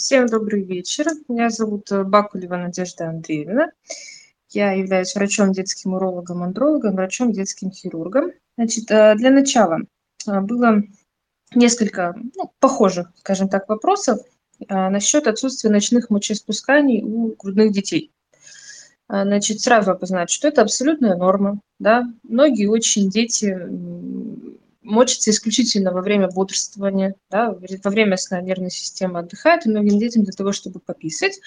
Всем добрый вечер. Меня зовут э, Бакулева Надежда Андреевна. Я являюсь врачом детским урологом, андрологом, врачом детским хирургом. Значит, э, для начала э, было несколько ну, похожих, скажем так, вопросов насчет отсутствия ночных мочеиспусканий у грудных детей. Значит, сразу обозначу, что это абсолютная норма. Да? Многие очень дети мочится исключительно во время бодрствования, да, во время сна нервная система отдыхает, и многим детям для того, чтобы пописать,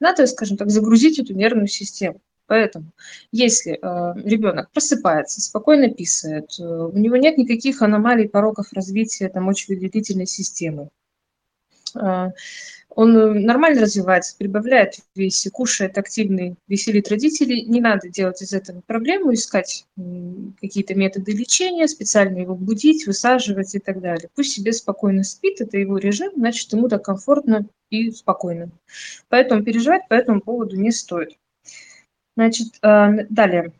надо, скажем так, загрузить эту нервную систему. Поэтому, если э, ребенок просыпается, спокойно писает, э, у него нет никаких аномалий, пороков развития там, мочевыделительной системы, э, он э, нормально развивается, прибавляет в кушает активный, веселит родителей. Не надо делать из этого проблему, искать какие-то методы лечения, специально его будить, высаживать и так далее. Пусть себе спокойно спит, это его режим, значит, ему так комфортно и спокойно. Поэтому переживать по этому поводу не стоит. Значит, э, далее.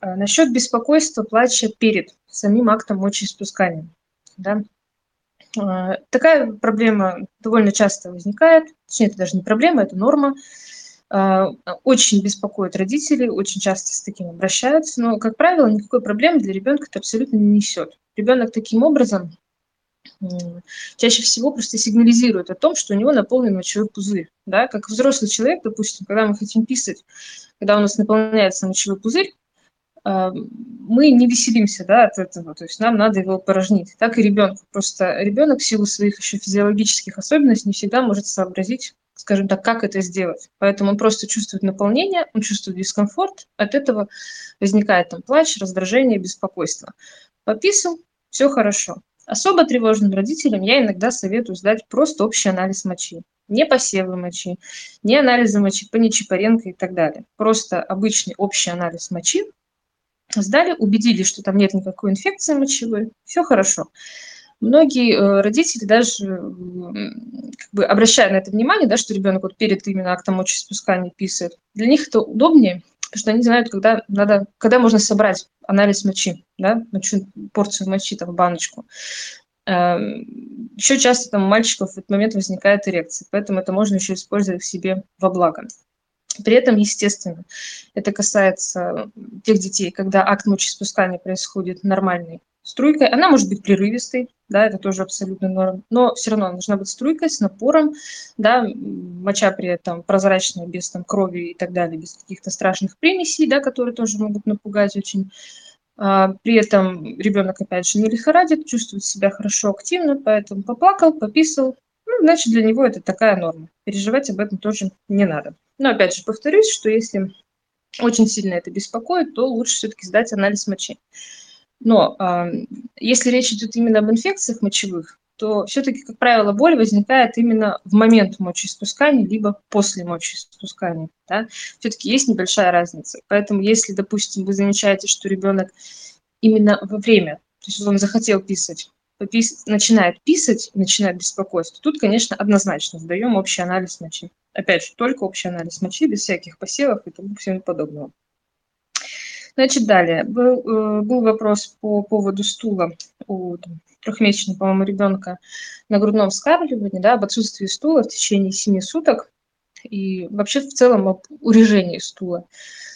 Э, Насчет беспокойства, плача перед самим актом мочеиспускания. Да? А, такая проблема довольно часто возникает, точнее, это даже не проблема, это норма. А, очень беспокоит родителей, очень часто с таким обращаются, но, как правило, никакой проблемы для ребенка это абсолютно не несет. Ребенок таким образом чаще всего просто сигнализирует о том, что у него наполнен мочевой пузырь. Да? Как взрослый человек, допустим, когда мы хотим писать, когда у нас наполняется мочевой пузырь, мы не веселимся да, от этого, то есть нам надо его порожнить. Так и ребенку. Просто ребенок в силу своих еще физиологических особенностей не всегда может сообразить, скажем так, как это сделать. Поэтому он просто чувствует наполнение, он чувствует дискомфорт, от этого возникает там плач, раздражение, беспокойство. Пописал, все хорошо. Особо тревожным родителям я иногда советую сдать просто общий анализ мочи. Не посевы мочи, не анализы мочи по Нечипаренко и так далее. Просто обычный общий анализ мочи, сдали, убедились, что там нет никакой инфекции мочевой, все хорошо. Многие э, родители даже как бы обращая на это внимание, да, что ребенок вот перед именно актом мочеиспускания писает, для них это удобнее, потому что они знают, когда надо, когда можно собрать анализ мочи, да, мочу, порцию мочи там в баночку. Эм, еще часто там у мальчиков в этот момент возникает эрекция, поэтому это можно еще использовать в себе во благо. При этом, естественно, это касается тех детей, когда акт мочеиспускания происходит нормальной струйкой. Она может быть прерывистой, да, это тоже абсолютно норм, но все равно должна быть струйкой с напором, да, моча при этом прозрачная, без там крови и так далее, без каких-то страшных примесей, да, которые тоже могут напугать очень. А, при этом ребенок, опять же, не лихорадит, чувствует себя хорошо, активно, поэтому поплакал, пописал, ну, значит, для него это такая норма. Переживать об этом тоже не надо. Но опять же повторюсь, что если очень сильно это беспокоит, то лучше все-таки сдать анализ мочи. Но э, если речь идет именно об инфекциях мочевых, то все-таки, как правило, боль возникает именно в момент мочеиспускания, либо после мочеиспускания. Да? Все-таки есть небольшая разница. Поэтому, если, допустим, вы замечаете, что ребенок именно во время, то есть он захотел писать, начинает писать, начинает беспокойство, тут, конечно, однозначно сдаем общий анализ мочи. Опять же, только общий анализ мочи, без всяких посевов и тому всему подобного. Значит, далее. Был, э, был вопрос по поводу стула у трехмесячного, по-моему, ребенка на грудном вскармливании, да, об отсутствии стула в течение 7 суток и вообще в целом об урежении стула. На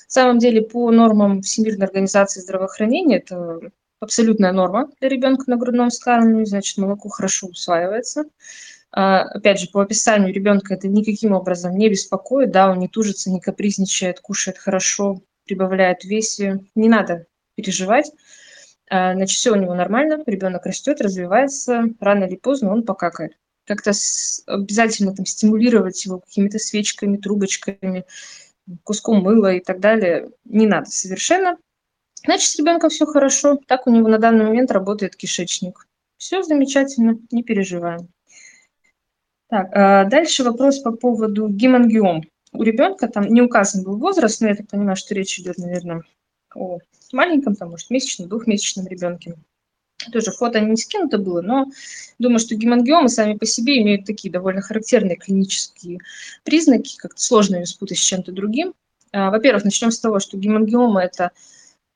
самом деле, по нормам Всемирной организации здравоохранения, это абсолютная норма для ребенка на грудном вскармливании, значит, молоко хорошо усваивается. А, опять же, по описанию ребенка это никаким образом не беспокоит, да, он не тужится, не капризничает, кушает хорошо, прибавляет в весе. Не надо переживать. А, значит, все у него нормально, ребенок растет, развивается, рано или поздно он покакает. Как-то обязательно там стимулировать его какими-то свечками, трубочками, куском мыла и так далее не надо совершенно. Значит, с ребенком все хорошо. Так у него на данный момент работает кишечник. Все замечательно, не переживаем. Так, а дальше вопрос по поводу гемангиом. У ребенка там не указан был возраст, но я так понимаю, что речь идет, наверное, о маленьком, там, может, месячном, двухмесячном ребенке. Тоже фото не скинуто было, но думаю, что гемангиомы сами по себе имеют такие довольно характерные клинические признаки, как-то сложно ее спутать с чем-то другим. А, во-первых, начнем с того, что гемангиома – это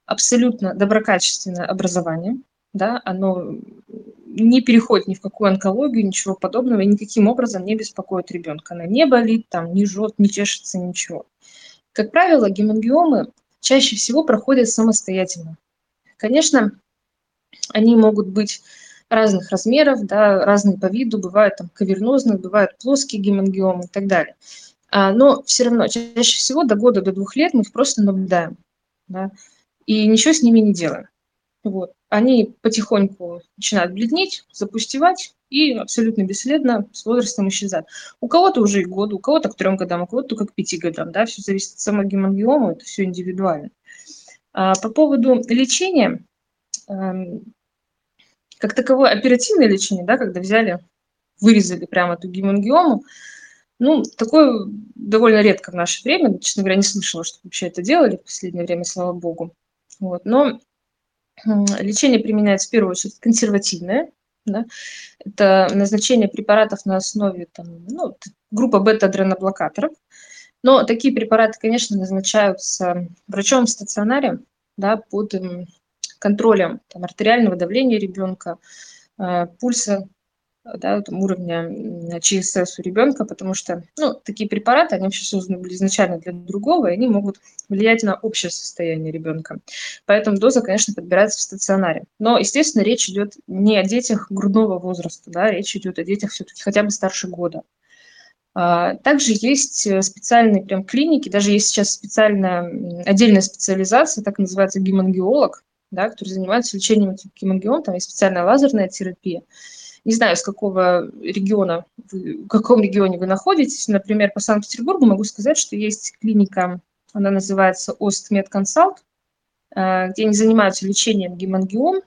абсолютно доброкачественное образование, да, оно не переходит ни в какую онкологию, ничего подобного, и никаким образом не беспокоит ребенка. Она не болит, там, не жжет, не чешется, ничего. Как правило, гемангиомы чаще всего проходят самостоятельно. Конечно, они могут быть разных размеров, да, разные по виду, бывают там кавернозные, бывают плоские гемангиомы и так далее. А, но все равно чаще всего до года, до двух лет мы их просто наблюдаем, да, и ничего с ними не делаем. Вот. Они потихоньку начинают бледнеть, запустевать и абсолютно бесследно с возрастом исчезают. У кого-то уже и года, у кого-то к трем годам, у кого-то только к пяти годам. Да? Все зависит от самой гемангиомы, это все индивидуально. А по поводу лечения, эм, как таковое оперативное лечение, да, когда взяли, вырезали прямо эту гемангиому, ну, такое довольно редко в наше время, честно говоря, не слышала, что вообще это делали в последнее время, слава богу. Вот. Но лечение применяется в первую очередь консервативное, да? это назначение препаратов на основе там, ну, группа бета-адреноблокаторов. Но такие препараты, конечно, назначаются врачом в стационаре да, под контролем там, артериального давления ребенка, э, пульса, да, там, уровня ЧСС у ребенка, потому что ну, такие препараты, они вообще созданы были изначально для другого, и они могут влиять на общее состояние ребенка. Поэтому доза, конечно, подбирается в стационаре. Но, естественно, речь идет не о детях грудного возраста, да, речь идет о детях все-таки хотя бы старше года. А, также есть э, специальные прям клиники, даже есть сейчас специальная, отдельная специализация, так называется гемангиолог, да, который занимается лечением гемангиом, там есть специальная лазерная терапия. Не знаю, с какого региона, вы, в каком регионе вы находитесь. Например, по Санкт-Петербургу могу сказать, что есть клиника, она называется Остмедконсалт, э, где они занимаются лечением гемангиом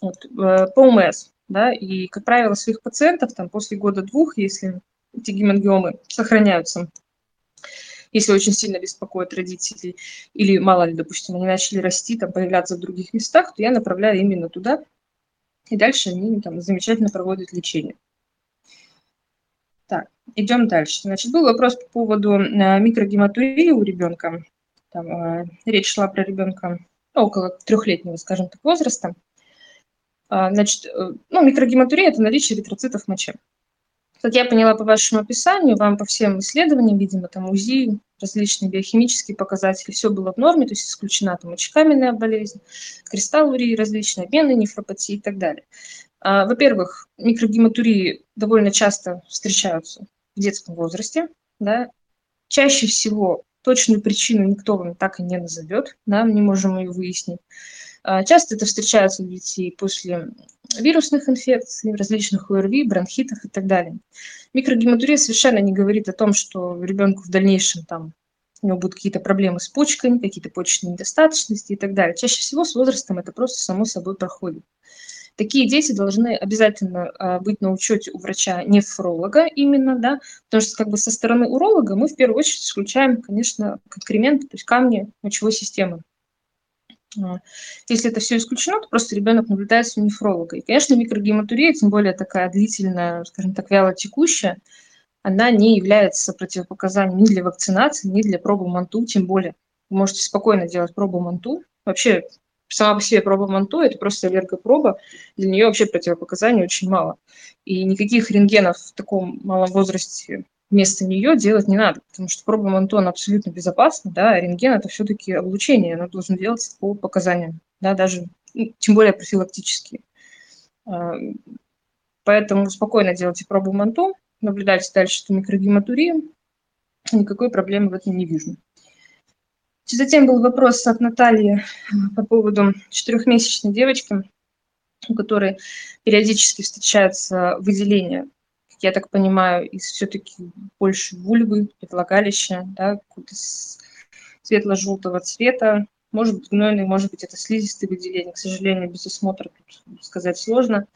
вот, э, по ОМС. Да, и, как правило, своих пациентов там, после года-двух, если эти гемангиомы сохраняются, если очень сильно беспокоят родителей, или, мало ли, допустим, они начали расти, там, появляться в других местах, то я направляю именно туда, и дальше они там замечательно проводят лечение. Так, идем дальше. Значит, был вопрос по поводу э, микрогематурии у ребенка. Там, э, речь шла про ребенка ну, около трехлетнего, скажем так, возраста. А, значит, э, ну, микрогематурия – это наличие эритроцитов в моче. Как я поняла по вашему описанию, вам по всем исследованиям, видимо, там УЗИ, различные биохимические показатели, все было в норме, то есть исключена там мочекаменная болезнь, кристаллурии различные, обменные нефропатии и так далее. А, во-первых, микрогематурии довольно часто встречаются в детском возрасте, да. Чаще всего точную причину никто вам так и не назовет, да, мы не можем ее выяснить. А, часто это встречается у детей после вирусных инфекций, различных ОРВИ, бронхитов и так далее. Микрогематурия совершенно не говорит о том, что ребенку в дальнейшем там у него будут какие-то проблемы с почками, какие-то почечные недостаточности и так далее. Чаще всего с возрастом это просто само собой проходит. Такие дети должны обязательно а, быть на учете у врача-нефролога именно, да, потому что как бы со стороны уролога мы в первую очередь исключаем, конечно, конкременты, то есть камни мочевой системы. Если это все исключено, то просто ребенок наблюдается у нефролога. И, конечно, микрогематурия, тем более такая длительная, скажем так, вяло текущая, она не является противопоказанием ни для вакцинации, ни для пробы МАНТУ, тем более. Вы можете спокойно делать пробу МАНТУ. Вообще, сама по себе проба МАНТУ – это просто аллергопроба. Для нее вообще противопоказаний очень мало. И никаких рентгенов в таком малом возрасте вместо нее делать не надо, потому что проба Монтон абсолютно безопасна, да, а рентген – это все-таки облучение, оно должно делаться по показаниям, да, даже, ну, тем более профилактические. А, поэтому спокойно делайте пробу Монтон, наблюдайте дальше эту микрогематурию, никакой проблемы в этом не вижу. Затем был вопрос от Натальи по поводу четырехмесячной девочки, у которой периодически встречаются выделения я так понимаю, из все-таки больше вульвы, предлагалища, да, какого-то светло-желтого цвета. Может быть, гнойный, может быть, это слизистые выделения. К сожалению, без осмотра тут сказать сложно.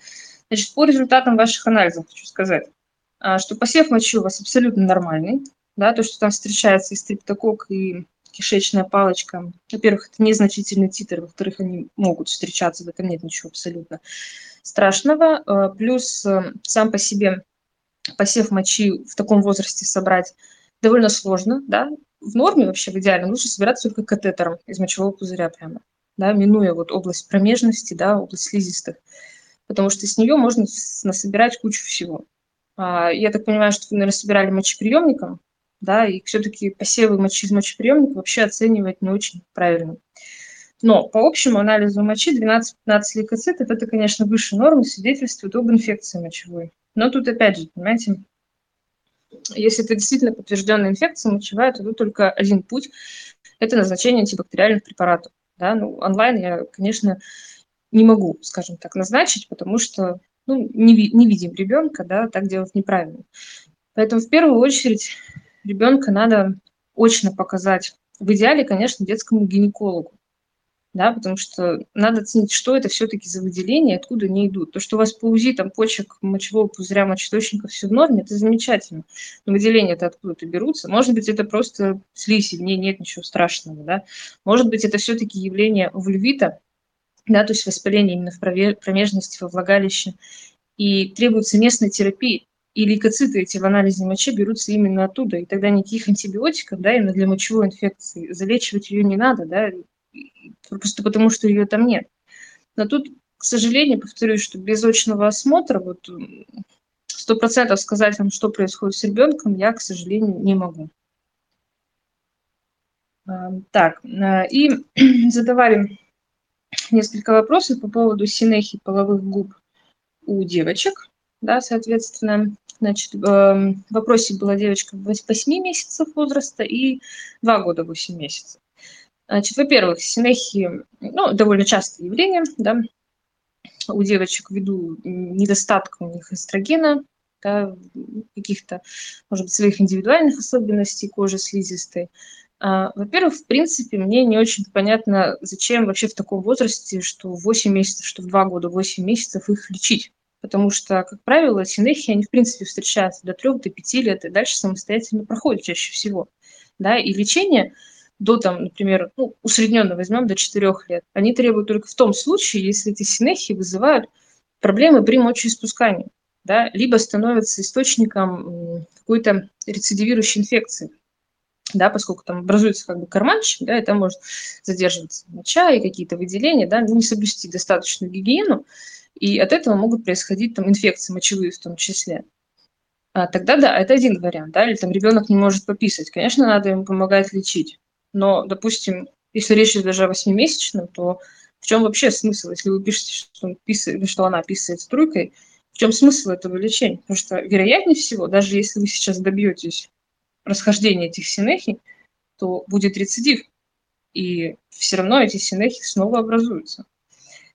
Значит, по результатам ваших анализов хочу сказать, а, что посев мочи у вас абсолютно нормальный. Да, то, что там встречается и стриптокок, и кишечная палочка. Во-первых, это незначительный титр, во-вторых, они могут встречаться, в этом нет ничего абсолютно страшного. А, плюс э, сам по себе посев мочи в таком возрасте собрать довольно сложно, да, в норме вообще, в идеале, лучше собирать только катетером из мочевого пузыря прямо, да, минуя вот область промежности, да, область слизистых. потому что с нее можно насобирать кучу всего. А, я так понимаю, что вы, наверное, собирали мочеприемником, да, и все-таки посевы мочи из мочеприемника вообще оценивать не очень правильно. Но по общему анализу мочи 12-15 лейкоцитов – это, конечно, выше нормы, свидетельствует об инфекции мочевой. Но тут опять же, понимаете, если это действительно подтвержденная инфекция мочевая, то тут только один путь – это назначение антибактериальных препаратов. Да? Ну, онлайн я, конечно, не могу, скажем так, назначить, потому что ну, не, не видим ребенка, да, так делать неправильно. Поэтому в первую очередь ребенка надо очно показать. В идеале, конечно, детскому гинекологу да, потому что надо оценить, что это все-таки за выделения, откуда они идут. То, что у вас по УЗИ там почек, мочевого пузыря, мочеточника все в норме, это замечательно. Но выделения это откуда-то берутся. Может быть, это просто слизь, и в ней нет ничего страшного, да. Может быть, это все-таки явление вульвита, да, то есть воспаление именно в промежности, во влагалище, и требуется местной терапии. И лейкоциты эти в анализе мочи берутся именно оттуда, и тогда никаких антибиотиков, да, именно для мочевой инфекции, залечивать ее не надо, да, просто потому что ее там нет. Но тут, к сожалению, повторюсь, что без очного осмотра вот сто процентов сказать вам, что происходит с ребенком, я, к сожалению, не могу. А, так, а, и задавали несколько вопросов по поводу синехи половых губ у девочек, да, соответственно, значит, в вопросе была девочка 8 месяцев возраста и 2 года 8 месяцев. Значит, во-первых, синехи, ну, довольно частое явление, да, у девочек ввиду недостатка у них эстрогена, да, каких-то, может быть, своих индивидуальных особенностей кожи слизистой. А, во-первых, в принципе, мне не очень понятно, зачем вообще в таком возрасте, что в 8 месяцев, что в 2 года 8 месяцев их лечить. Потому что, как правило, синехи, они, в принципе, встречаются до 3-5 до лет и дальше самостоятельно проходят чаще всего. Да, и лечение – до, там, например, ну, усредненно возьмем до 4 лет, они требуют только в том случае, если эти синехи вызывают проблемы при мочеиспускании, да, либо становятся источником какой-то рецидивирующей инфекции, да, поскольку там образуется как бы карманчик, да, и там может задерживаться моча и какие-то выделения, да, не соблюсти достаточную гигиену, и от этого могут происходить там инфекции мочевые в том числе. А, тогда да, это один вариант, да, или там ребенок не может пописать, конечно, надо ему помогать лечить. Но, допустим, если речь идет даже о восьмимесячном, то в чем вообще смысл, если вы пишете, что, он писает, что она писает струйкой, в чем смысл этого лечения? Потому что, вероятнее всего, даже если вы сейчас добьетесь расхождения этих синехий, то будет рецидив, и все равно эти синехи снова образуются.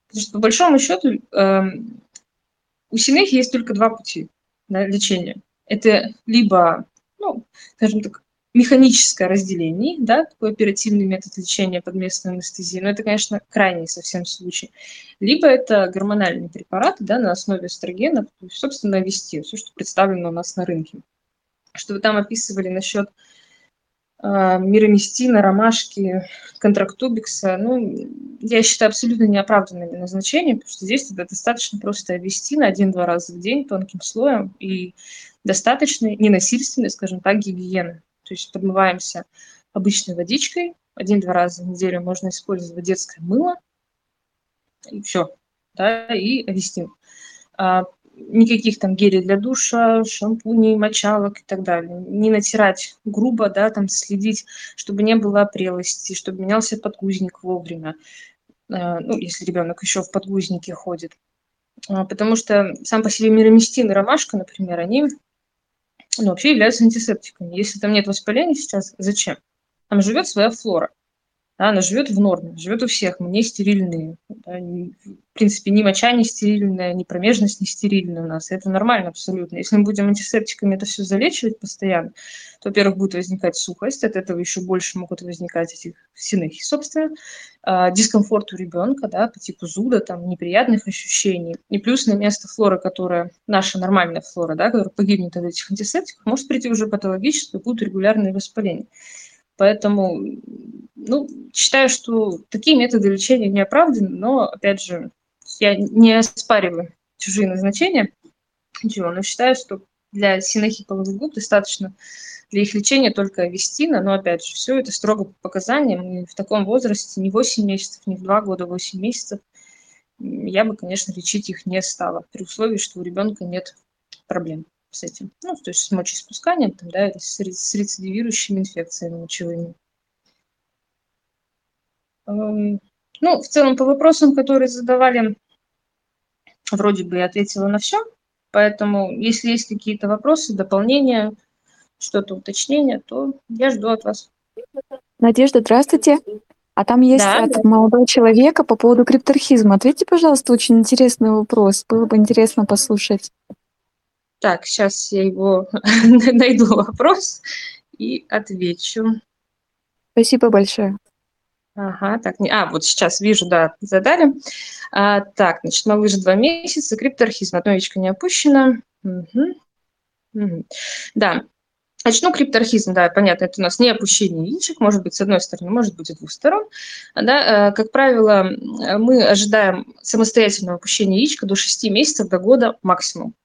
Потому что, по большому счету, э, у синехи есть только два пути да, лечения. Это либо, ну, скажем так, механическое разделение, да, такой оперативный метод лечения под местной анестезией, но это, конечно, крайний совсем случай. Либо это гормональные препараты, да, на основе эстрогенов, то есть, собственно, вести все, что представлено у нас на рынке. Что вы там описывали насчет а, мироместина, ромашки, контрактубикса, ну, я считаю абсолютно неоправданными назначениями, потому что здесь это достаточно просто ввести на один-два раза в день тонким слоем и достаточно ненасильственной, скажем так, гигиены. То есть подмываемся обычной водичкой. Один-два раза в неделю можно использовать детское мыло. И все. Да, и авестин. А, никаких там гелей для душа, шампуней, мочалок и так далее. Не натирать грубо, да, там следить, чтобы не было опрелости, чтобы менялся подгузник вовремя. А, ну, если ребенок еще в подгузнике ходит. А, потому что сам по себе мироместин и ромашка, например, они ну, вообще являются антисептиками. Если там нет воспаления сейчас, зачем? Там живет своя флора. Да, она живет в норме, живет у всех, мы не стерильные. Да, в принципе, ни моча не стерильная, ни промежность не стерильная у нас. Это нормально абсолютно. Если мы будем антисептиками это все залечивать постоянно, то, во-первых, будет возникать сухость, от этого еще больше могут возникать этих синехи, собственно, а, дискомфорт у ребенка, да, по типу зуда, там, неприятных ощущений. И плюс на место флоры, которая, наша нормальная флора, да, которая погибнет от этих антисептиков, может прийти уже патологическое, будут регулярные воспаления. Поэтому, ну, считаю, что такие методы лечения не оправданы, но, опять же, я не оспариваю чужие назначения, ничего, но считаю, что для синехи половых губ достаточно для их лечения только авестина, но, опять же, все это строго по показаниям, и в таком возрасте не 8 месяцев, не в 2 года, 8 месяцев, я бы, конечно, лечить их не стала, при условии, что у ребенка нет проблем с этим. Ну, то есть с мочеиспусканием, там, да, или с, рецидивирующими инфекциями мочевыми. Эм, ну, в целом, по вопросам, которые задавали, вроде бы я ответила на все. Поэтому, если есть какие-то вопросы, дополнения, что-то уточнения, то я жду от вас. Надежда, здравствуйте. А там есть да, от да. молодого человека по поводу крипторхизма. Ответьте, пожалуйста, очень интересный вопрос. Было бы интересно послушать. Так, сейчас я его найду вопрос и отвечу. Спасибо большое. Ага, так, не, а, вот сейчас вижу, да, задали. А, так, значит, малыш два месяца, крипторхизм, одно яичко не опущено. Угу. Угу. Да, Начну крипторхизм, да, понятно, это у нас не опущение яичек, может быть, с одной стороны, может быть, с двух сторон. Да, э, как правило, мы ожидаем самостоятельного опущения яичка до 6 месяцев, до года максимум.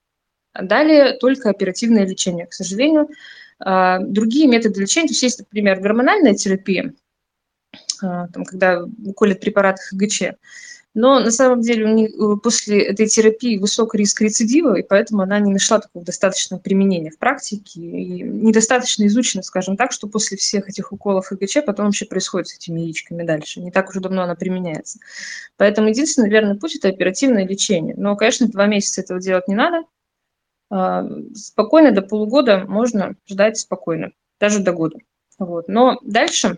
Далее только оперативное лечение, к сожалению. А, другие методы лечения, то есть есть, например, гормональная терапия, а, там, когда колят препарат ХГЧ, но на самом деле у них э, после этой терапии высокий риск рецидива, и поэтому она не нашла такого достаточного применения в практике, и недостаточно изучена, скажем так, что после всех этих уколов ХГЧ потом вообще происходит с этими яичками дальше. Не так уже давно она применяется. Поэтому единственный верный путь – это оперативное лечение. Но, конечно, два месяца этого делать не надо. А, спокойно до полугода можно ждать спокойно, даже до года. Вот. Но дальше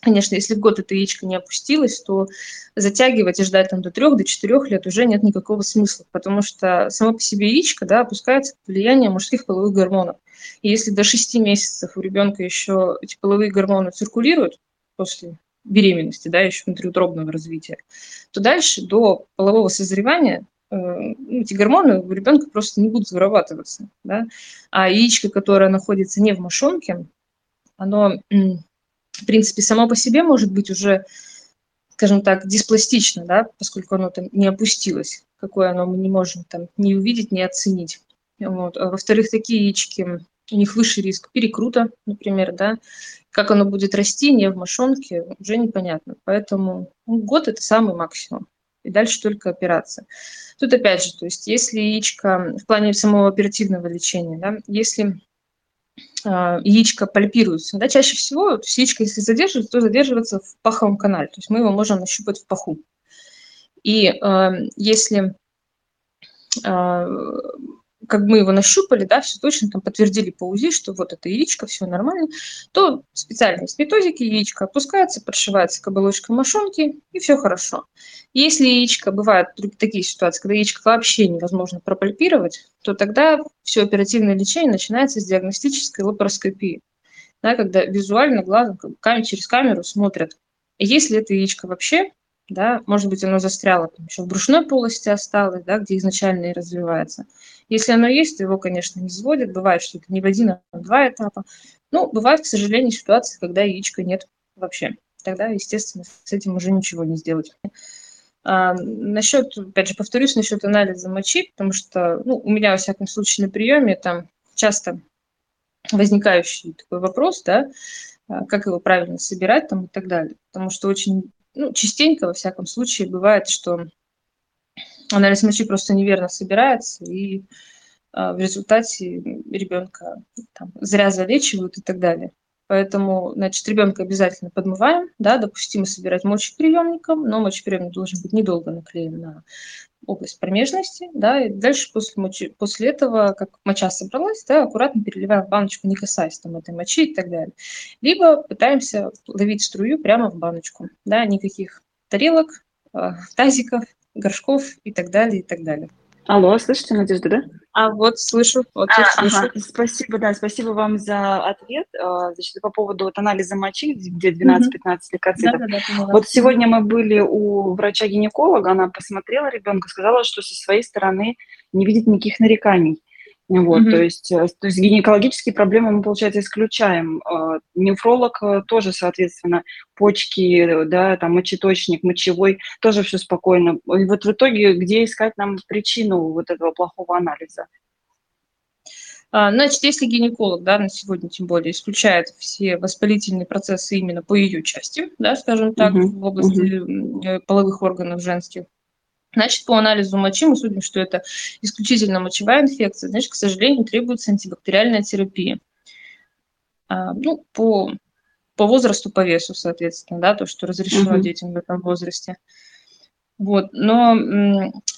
Конечно, если в год это яичко не опустилось, то затягивать и ждать там до трех, до четырех лет уже нет никакого смысла, потому что само по себе яичко да, опускается под влияние мужских половых гормонов. И если до шести месяцев у ребенка еще эти половые гормоны циркулируют после беременности, да, еще внутриутробного развития, то дальше до полового созревания эти гормоны у ребенка просто не будут вырабатываться. Да? А яичко, которое находится не в мошонке, оно в принципе, само по себе может быть уже, скажем так, диспластично, да, поскольку оно там не опустилось, какое оно мы не можем там не увидеть, не оценить. Вот. А во-вторых, такие яички, у них выше риск перекрута, например, да, как оно будет расти, не в мошонке, уже непонятно. Поэтому ну, год – это самый максимум. И дальше только операция. Тут опять же, то есть если яичко в плане самого оперативного лечения, да, если а, яичко пальпируется. Да, чаще всего вот, яичко, если задерживается, то задерживается в паховом канале. То есть мы его можем нащупать в паху. И э, если э, как мы его нащупали, да, все точно там подтвердили по УЗИ, что вот это яичко, все нормально, то специальные методики яичко опускается, подшивается к оболочкам мошонки, и все хорошо. Если яичко, бывают такие ситуации, когда яичко вообще невозможно пропальпировать, то тогда все оперативное лечение начинается с диагностической лапароскопии, да, когда визуально глазом, через камеру смотрят, есть ли это яичко вообще, да, может быть, оно застряло там, еще в брюшной полости осталось, да, где изначально и развивается. Если оно есть, то его, конечно, не сводят. Бывает, что это не в один, а в два этапа. Ну, бывает, к сожалению, ситуации, когда яичка нет вообще. Тогда, естественно, с этим уже ничего не сделать. А, насчет, опять же, повторюсь, насчет анализа мочи, потому что ну, у меня, во всяком случае, на приеме там часто возникающий такой вопрос, да, а, как его правильно собирать там и так далее. Потому что очень ну, частенько, во всяком случае, бывает, что анализ мочи просто неверно собирается, и а, в результате ребенка там, зря залечивают и так далее. Поэтому, значит, ребенка обязательно подмываем, да, допустимо собирать мочеприемником, но мочеприемник должен быть недолго наклеен на область промежности, да, и дальше после, мочи, после этого, как моча собралась, да, аккуратно переливаем в баночку, не касаясь там этой мочи и так далее. Либо пытаемся ловить струю прямо в баночку, да, никаких тарелок, а, тазиков, горшков и так далее, и так далее. Алло, слышите, Надежда, да? А вот слышу, вот а, слышу. Ага. Спасибо, да, спасибо вам за ответ. А, значит, по поводу вот анализа мочи, где 12-15 лейкоцитов. Да, да, да, вот сегодня мы были у врача-гинеколога, она посмотрела ребенка, сказала, что со своей стороны не видит никаких нареканий. Вот, mm-hmm. то, есть, э, то есть гинекологические проблемы мы, получается, исключаем. А, нефролог э, тоже, соответственно, почки, да, там мочеточник, мочевой, тоже все спокойно. И вот в итоге где искать нам причину вот этого плохого анализа? А, значит, если гинеколог, да, на сегодня тем более исключает все воспалительные процессы именно по ее части, да, скажем так, uh-huh. в области uh-huh. половых органов женских, Значит, по анализу мочи мы судим, что это исключительно мочевая инфекция. Значит, к сожалению, требуется антибактериальная терапия. А, ну, по, по возрасту, по весу, соответственно, да, то, что разрешено угу. детям в этом возрасте. Вот, но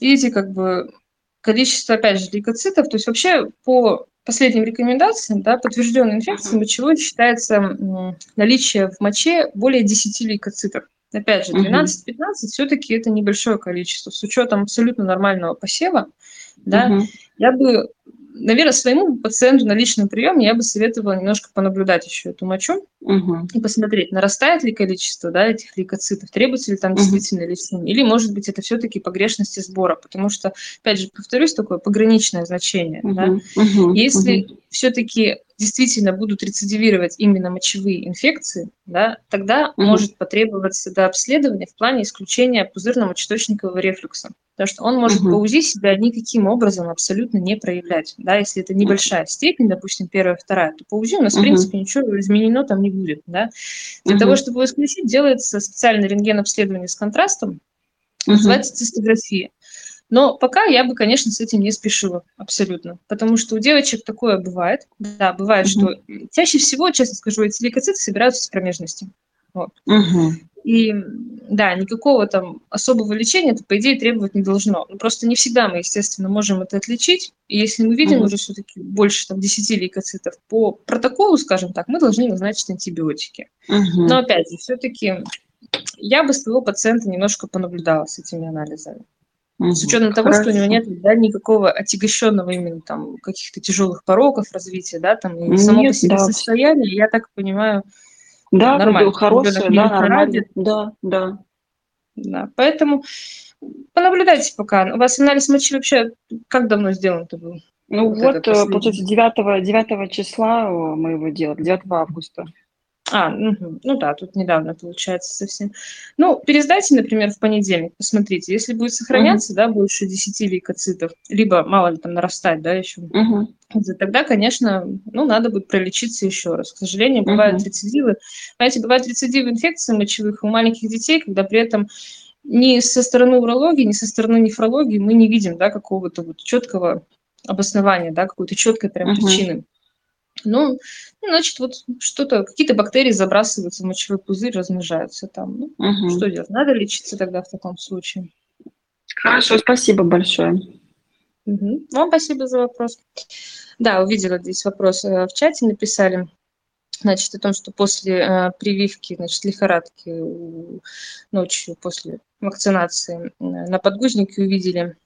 видите, как бы количество, опять же, лейкоцитов, то есть вообще по последним рекомендациям, да, подтвержденной инфекции мочевой считается наличие в моче более 10 лейкоцитов. Опять же, 12-15 все-таки это небольшое количество. С учетом абсолютно нормального посева, да, я бы наверное, своему пациенту на личном приеме я бы советовала немножко понаблюдать еще эту мочу угу. и посмотреть, нарастает ли количество да, этих лейкоцитов, требуется ли там угу. действительно лечение, или, может быть, это все-таки погрешности сбора, потому что, опять же, повторюсь, такое пограничное значение. Угу. Да? Угу. Если угу. все-таки действительно будут рецидивировать именно мочевые инфекции, да, тогда угу. может потребоваться до обследования в плане исключения пузырно-мочеточникового рефлюкса. Потому что он может угу. по УЗИ себя никаким образом абсолютно не проявлять. Да, если это небольшая степень, допустим, первая, вторая, то по УЗИ у нас, угу. в принципе, ничего изменено там не будет. Да? Для угу. того, чтобы его исключить, делается специальное рентген-обследование с контрастом, называется цистография. Но пока я бы, конечно, с этим не спешила абсолютно, потому что у девочек такое бывает. Да, бывает, mm-hmm. что чаще всего, честно скажу, эти лейкоциты собираются с промежности. Вот. Mm-hmm. И да, никакого там особого лечения это, по идее, требовать не должно. Ну, просто не всегда мы, естественно, можем это отличить. И если мы видим mm-hmm. уже все-таки больше там, 10 лейкоцитов, по протоколу, скажем так, мы должны назначить антибиотики. Mm-hmm. Но опять же, все-таки я бы своего пациента немножко понаблюдала с этими анализами. С учетом того, Хорошо. что у него нет да, никакого отягощенного именно там каких-то тяжелых пороков развития, да, там и само нет, по себе да. состояние, я так понимаю, да, нормально. Хорошее, да, нормально. Да, да. Да, поэтому понаблюдайте пока. У вас анализ мочи вообще как давно сделан это был? Ну вот, вот э, получается, 9, 9 числа мы его делали, 9 августа. А, угу. ну да, тут недавно получается совсем. Ну, пересдайте, например, в понедельник, посмотрите, если будет сохраняться, угу. да, больше 10 лейкоцитов, либо мало ли там нарастать, да, еще, угу. тогда, конечно, ну, надо будет пролечиться еще раз. К сожалению, бывают угу. рецидивы. Знаете, бывают рецидивы инфекций мочевых у маленьких детей, когда при этом ни со стороны урологии, ни со стороны нефрологии мы не видим, да, какого-то вот четкого обоснования, да, какой-то четкой прям угу. причины. Ну, значит, вот что-то, какие-то бактерии забрасываются в мочевой пузырь, размножаются там. Ну, угу. Что делать? Надо лечиться тогда в таком случае. Хорошо, спасибо большое. Угу. Вам спасибо за вопрос. Да, увидела здесь вопрос э, в чате, написали. Значит, о том, что после э, прививки, значит, лихорадки ночью после вакцинации на подгузнике увидели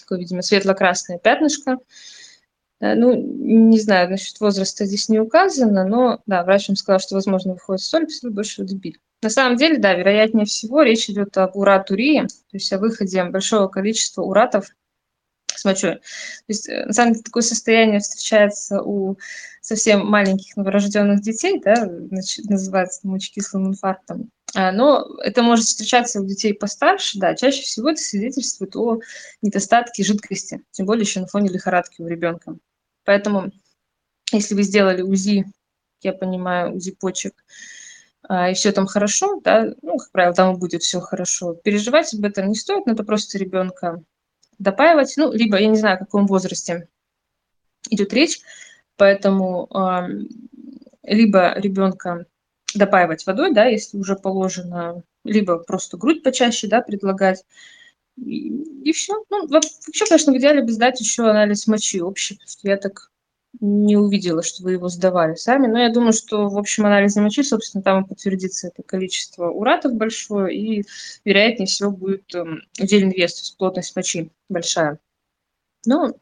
такое, видимо, светло-красное пятнышко. Э, ну, не знаю, насчет возраста здесь не указано, но, да, врач им сказал, что, возможно, выходит соль, после больше водобиль. На самом деле, да, вероятнее всего, речь идет об уратурии, то есть о выходе большого количества уратов с мочой. То есть, э, на самом деле, такое состояние встречается у совсем маленьких новорожденных детей, да, называется мочекислым инфарктом. А, но это может встречаться у детей постарше, да, чаще всего это свидетельствует о недостатке жидкости, тем более еще на фоне лихорадки у ребенка. Поэтому, если вы сделали УЗИ, я понимаю, УЗИ почек, а, и все там хорошо, да, ну, как правило, там будет все хорошо. Переживать об этом не стоит, надо просто ребенка допаивать, ну, либо, я не знаю, о каком возрасте идет речь, поэтому э, либо ребенка допаивать водой, да, если уже положено, либо просто грудь почаще, да, предлагать, и, и все. Ну, вообще, конечно, в идеале бы сдать еще анализ мочи общий, потому что я так не увидела, что вы его сдавали сами. Но я думаю, что в общем анализе мочи, собственно, там и подтвердится это количество уратов большое, и вероятнее всего будет э, удельный вес, то есть плотность мочи большая. Но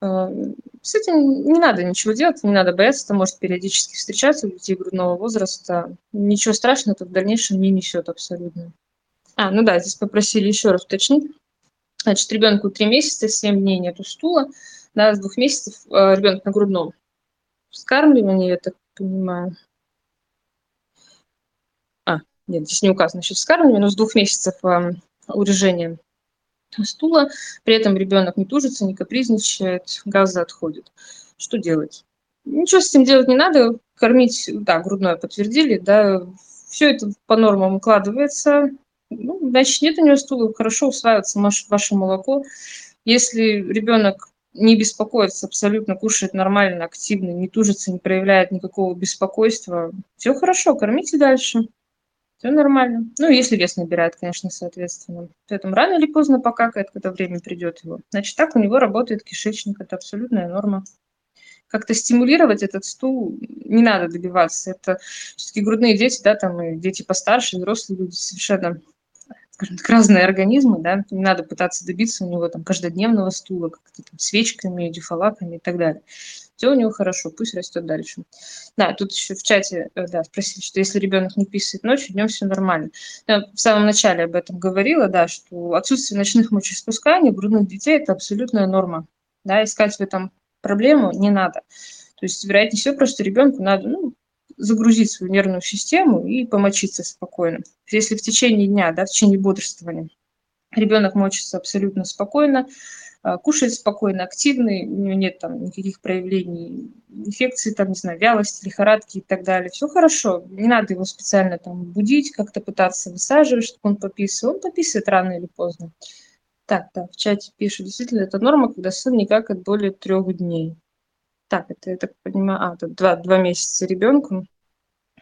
э, с этим не надо ничего делать, не надо бояться, это может периодически встречаться у детей грудного возраста. Ничего страшного это в дальнейшем не несет абсолютно. А, ну да, здесь попросили еще раз уточнить. Значит, ребенку 3 месяца, 7 дней нету стула, да, с двух месяцев э, ребенок на грудном вскармливании, я так понимаю. А, нет, здесь не указано насчет вскармливания, но с двух месяцев э, урежения стула, при этом ребенок не тужится, не капризничает, газы отходят. Что делать? Ничего с этим делать не надо, кормить, да, грудное подтвердили, да, все это по нормам укладывается, ну, значит, нет у него стула, хорошо усваивается ваше молоко. Если ребенок не беспокоится абсолютно, кушает нормально, активно, не тужится, не проявляет никакого беспокойства, все хорошо, кормите дальше. Все нормально. Ну, если вес набирает, конечно, соответственно. Поэтому рано или поздно покакает, когда время придет его. Значит, так у него работает кишечник. Это абсолютная норма. Как-то стимулировать этот стул не надо добиваться. Это все-таки грудные дети, да, там и дети постарше, взрослые люди совершенно скажем так, разные организмы, да, не надо пытаться добиться у него там каждодневного стула, как-то там свечками, дефалаками и так далее. Все у него хорошо, пусть растет дальше. Да, тут еще в чате э, да, спросили, что если ребенок не писает ночью, днем все нормально. Я в самом начале об этом говорила, да, что отсутствие ночных мочеиспусканий у грудных детей – это абсолютная норма. Да, искать в этом проблему не надо. То есть, вероятнее всего, просто ребенку надо ну, загрузить свою нервную систему и помочиться спокойно. Если в течение дня, да, в течение бодрствования ребенок мочится абсолютно спокойно, а, кушает спокойно, активный, у него нет там никаких проявлений инфекции, там, не знаю, вялости, лихорадки и так далее. Все хорошо, не надо его специально там будить, как-то пытаться высаживать, чтобы он пописывал. Он пописывает рано или поздно. Так, да, в чате пишут, действительно, это норма, когда сын никак от более трех дней. Так, это, я так понимаю, а, это два, два месяца ребенку.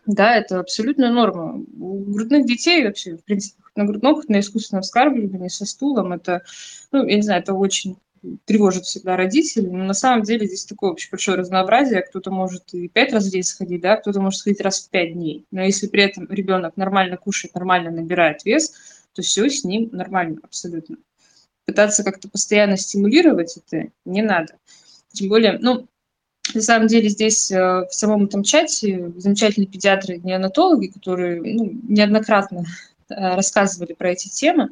Да, это абсолютно норма. У грудных детей вообще, в принципе, на грудном, на искусственном вскармливании со стулом, это, ну, я не знаю, это очень тревожит всегда родителей, но на самом деле здесь такое очень большое разнообразие. Кто-то может и пять раз в день сходить, да, кто-то может сходить раз в пять дней. Но если при этом ребенок нормально кушает, нормально набирает вес, то все с ним нормально абсолютно. Пытаться как-то постоянно стимулировать это не надо. Тем более, ну, на самом деле здесь э, в самом этом чате замечательные педиатры неонатологи, которые ну, неоднократно э, рассказывали про эти темы,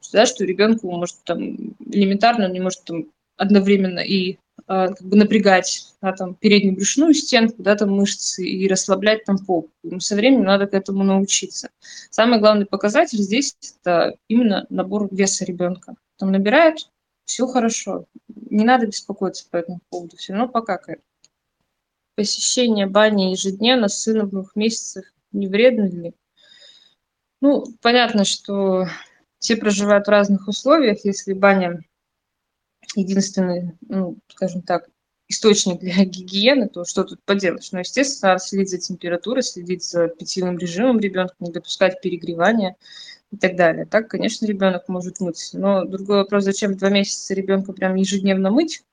что, да, что ребенку может там элементарно не может там одновременно и э, как бы напрягать да, там, переднюю брюшную стенку, да, там мышцы и расслаблять там попу. Ему со временем надо к этому научиться. Самый главный показатель здесь это именно набор веса ребенка. Там набирает, все хорошо. Не надо беспокоиться по этому поводу, все равно покакает посещение бани ежедневно с сыном двух месяцах не вредно ли? Ну, понятно, что все проживают в разных условиях. Если баня единственный, ну, скажем так, источник для гигиены, то что тут поделаешь? Ну, естественно, надо следить за температурой, следить за питьевым режимом ребенка, не допускать перегревания и так далее. Так, конечно, ребенок может мыться. Но другой вопрос, зачем два месяца ребенка прям ежедневно мыть?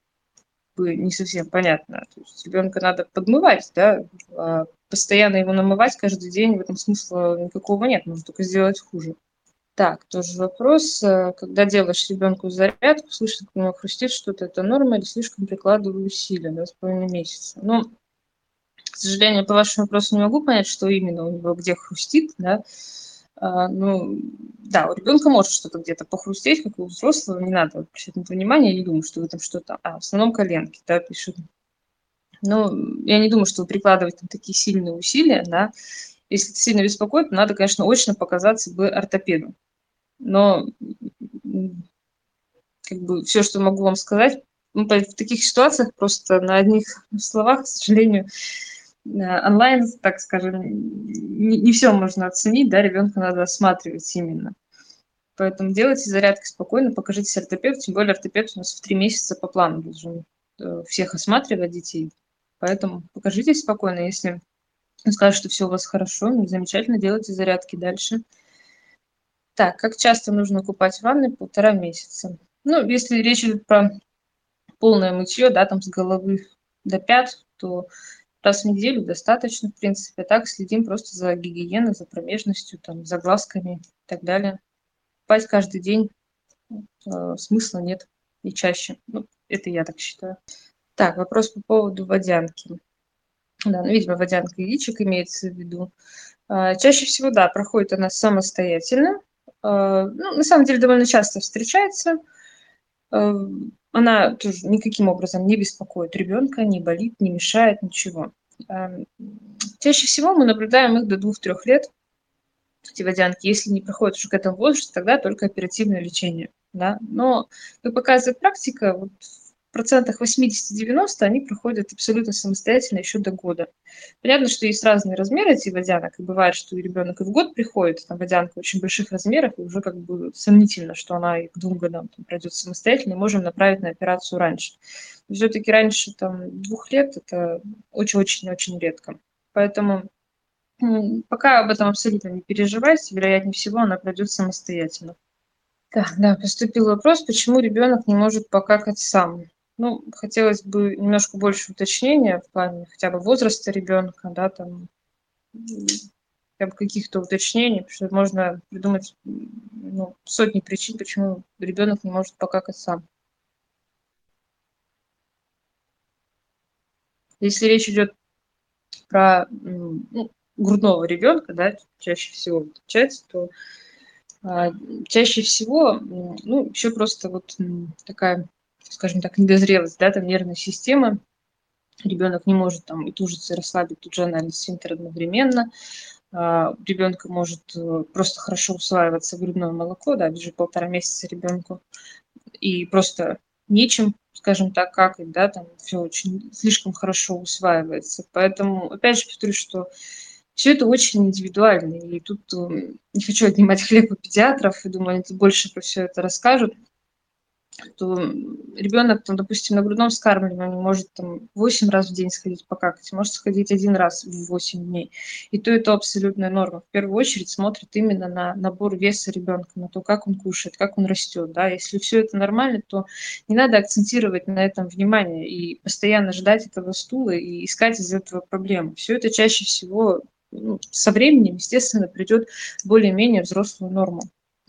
Бы не совсем понятно. То есть ребенка надо подмывать, да, а постоянно его намывать каждый день, в этом смысла никакого нет, можно только сделать хуже. Так, тоже вопрос. Э, когда делаешь ребенку зарядку, слышишь, как у него хрустит что-то, это норма или слишком прикладываю усилия, два с половиной месяца? Ну, к сожалению, по вашему вопросу не могу понять, что именно у него где хрустит, да, ну, да, у ребенка может что-то где-то похрустеть, как у взрослого, не надо обращать на это внимание, я не думаю, что в этом что-то, а, в основном коленки, да, пишут. Ну, я не думаю, что вы прикладываете там такие сильные усилия, да, если это сильно беспокоит, надо, конечно, очно показаться бы ортопеду. Но как бы все, что могу вам сказать, ну, в таких ситуациях просто на одних словах, к сожалению, онлайн, так скажем, не, не все можно оценить, да, ребенка надо осматривать именно. Поэтому делайте зарядки спокойно, покажите ортопеду, тем более ортопед у нас в три месяца по плану должен э, всех осматривать детей. Поэтому покажитесь спокойно, если он скажет, что все у вас хорошо, ну, замечательно, делайте зарядки дальше. Так, как часто нужно купать в? Полтора месяца. Ну, если речь идет про полное мытье, да, там с головы до пят, то раз в неделю достаточно, в принципе. Так следим просто за гигиеной, за промежностью, там, за глазками и так далее. Спать каждый день э, смысла нет и чаще. Ну, это я так считаю. Так, вопрос по поводу водянки. Да, ну, видимо, водянка яичек имеется в виду. Э, чаще всего, да, проходит она самостоятельно. Э, ну, на самом деле, довольно часто встречается. Она тоже никаким образом не беспокоит ребенка, не болит, не мешает, ничего. Эм, чаще всего мы наблюдаем их до 2-3 лет, эти водянки. Если не проходит уже к этому возрасту, тогда только оперативное лечение. Да? Но, как показывает практика, вот процентах 80-90 они проходят абсолютно самостоятельно еще до года. Понятно, что есть разные размеры этих водянок, и бывает, что ребенок и в год приходит, там водянка очень больших размеров, и уже как бы сомнительно, что она и к двум годам там, пройдет самостоятельно, и можем направить на операцию раньше. Все-таки раньше там, двух лет это очень-очень-очень редко. Поэтому пока об этом абсолютно не переживайте, вероятнее всего она пройдет самостоятельно. Так, да, поступил вопрос, почему ребенок не может покакать сам. Ну, хотелось бы немножко больше уточнения в плане хотя бы возраста ребенка, да, там, хотя бы каких-то уточнений, потому что можно придумать ну, сотни причин, почему ребенок не может покакать сам. Если речь идет про ну, грудного ребенка, да, чаще всего встречается, то а, чаще всего, ну, еще просто вот такая, скажем так, недозрелость, да, там нервной системы, ребенок не может там и тужиться, и расслабить тут же анальный сфинктер одновременно, а, ребенка может э, просто хорошо усваиваться грудное молоко, да, ближе полтора месяца ребенку, и просто нечем, скажем так, какать, да, там все очень слишком хорошо усваивается. Поэтому, опять же, повторюсь, что все это очень индивидуально. И тут э, не хочу отнимать хлеб у педиатров, и думаю, они тут больше про все это расскажут то ребенок, там, допустим, на грудном вскармливании может там 8 раз в день сходить покакать, может сходить один раз в 8 дней. И то, и то абсолютная норма. В первую очередь смотрит именно на набор веса ребенка, на то, как он кушает, как он растет. Да? Если все это нормально, то не надо акцентировать на этом внимание и постоянно ждать этого стула и искать из этого проблемы. Все это чаще всего ну, со временем, естественно, придет более-менее взрослую норму.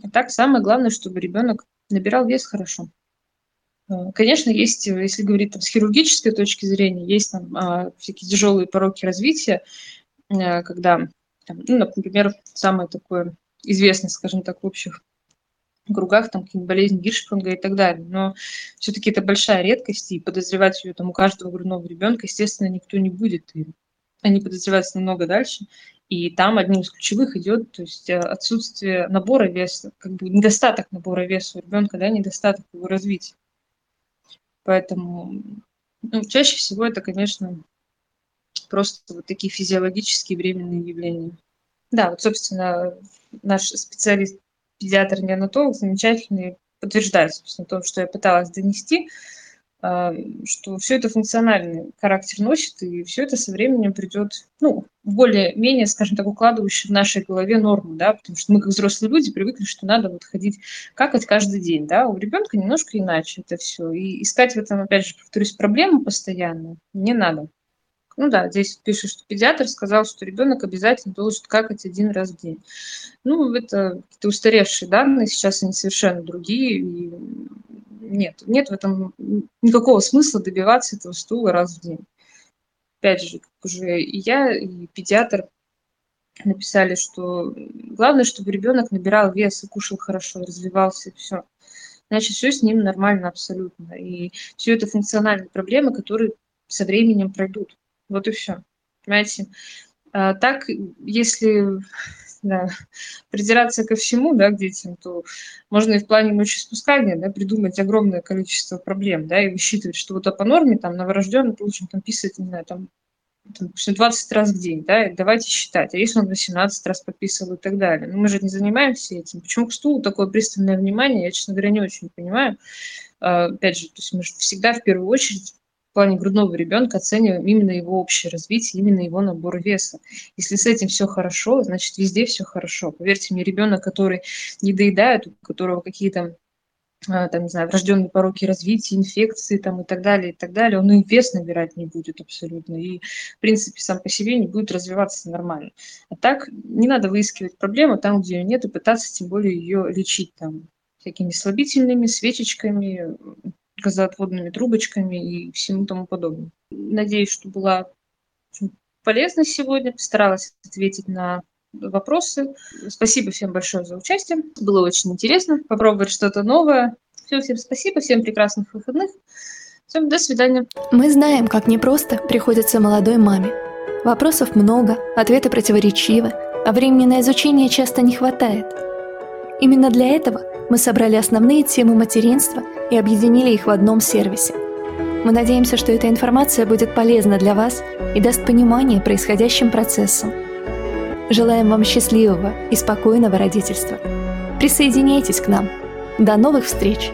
А так самое главное, чтобы ребенок набирал вес хорошо. Э, конечно, есть, если говорить там, с хирургической точки зрения, есть там а, всякие тяжелые пороки развития, а, когда, там, ну, например, самое такое известное, скажем так, в общих кругах, там, какие-нибудь болезни Гиршпрунга и так далее. Но все-таки это большая редкость, и подозревать ее там у каждого грудного ребенка, естественно, никто не будет. И они подозреваются намного дальше. И там одним из ключевых идет то есть, э, отсутствие набора веса, как бы недостаток набора веса у ребенка, да, недостаток его развития. Поэтому ну, чаще всего это, конечно, просто вот такие физиологические временные явления. Да, вот, собственно, наш специалист, педиатр-неонатолог замечательный подтверждает, собственно, то, что я пыталась донести, что все это функциональный характер носит, и все это со временем придет, ну, более-менее, скажем так, укладывающую в нашей голове норму, да, потому что мы, как взрослые люди, привыкли, что надо вот ходить какать каждый день, да, у ребенка немножко иначе это все, и искать в этом, опять же, повторюсь, проблему постоянно не надо. Ну да, здесь пишет, что педиатр сказал, что ребенок обязательно должен какать один раз в день. Ну, это какие-то устаревшие данные, сейчас они совершенно другие, и нет, нет в этом никакого смысла добиваться этого стула раз в день. Опять же, как уже и я, и педиатр написали, что главное, чтобы ребенок набирал вес и кушал хорошо, развивался, и все. Значит, все с ним нормально абсолютно. И все это функциональные проблемы, которые со временем пройдут. Вот и все. Понимаете? А так, если да, придираться ко всему, да, к детям, то можно и в плане мочеиспускания, да, придумать огромное количество проблем, да, и высчитывать, что вот по норме там новорожденный должен там писать, не знаю, там, там 20 раз в день, да, давайте считать, а если он 18 раз подписывал и так далее. Но мы же не занимаемся этим. Почему к стулу такое пристальное внимание, я, честно говоря, не очень понимаю. А, опять же, то есть мы же всегда в первую очередь плане грудного ребенка оцениваем именно его общее развитие, именно его набор веса. Если с этим все хорошо, значит везде все хорошо. Поверьте мне, ребенок, который не доедает, у которого какие-то а, там, не знаю, врожденные пороки развития, инфекции там и так далее, и так далее, он и вес набирать не будет абсолютно, и, в принципе, сам по себе не будет развиваться нормально. А так не надо выискивать проблему там, где ее нет, и пытаться тем более ее лечить там всякими слабительными, свечечками, газоотводными трубочками и всему тому подобное. Надеюсь, что была полезна сегодня, постаралась ответить на вопросы. Спасибо всем большое за участие. Было очень интересно попробовать что-то новое. Все, всем спасибо, всем прекрасных выходных. Всем до свидания. Мы знаем, как непросто приходится молодой маме. Вопросов много, ответы противоречивы, а времени на изучение часто не хватает. Именно для этого мы собрали основные темы материнства и объединили их в одном сервисе. Мы надеемся, что эта информация будет полезна для вас и даст понимание происходящим процессам. Желаем вам счастливого и спокойного родительства. Присоединяйтесь к нам. До новых встреч!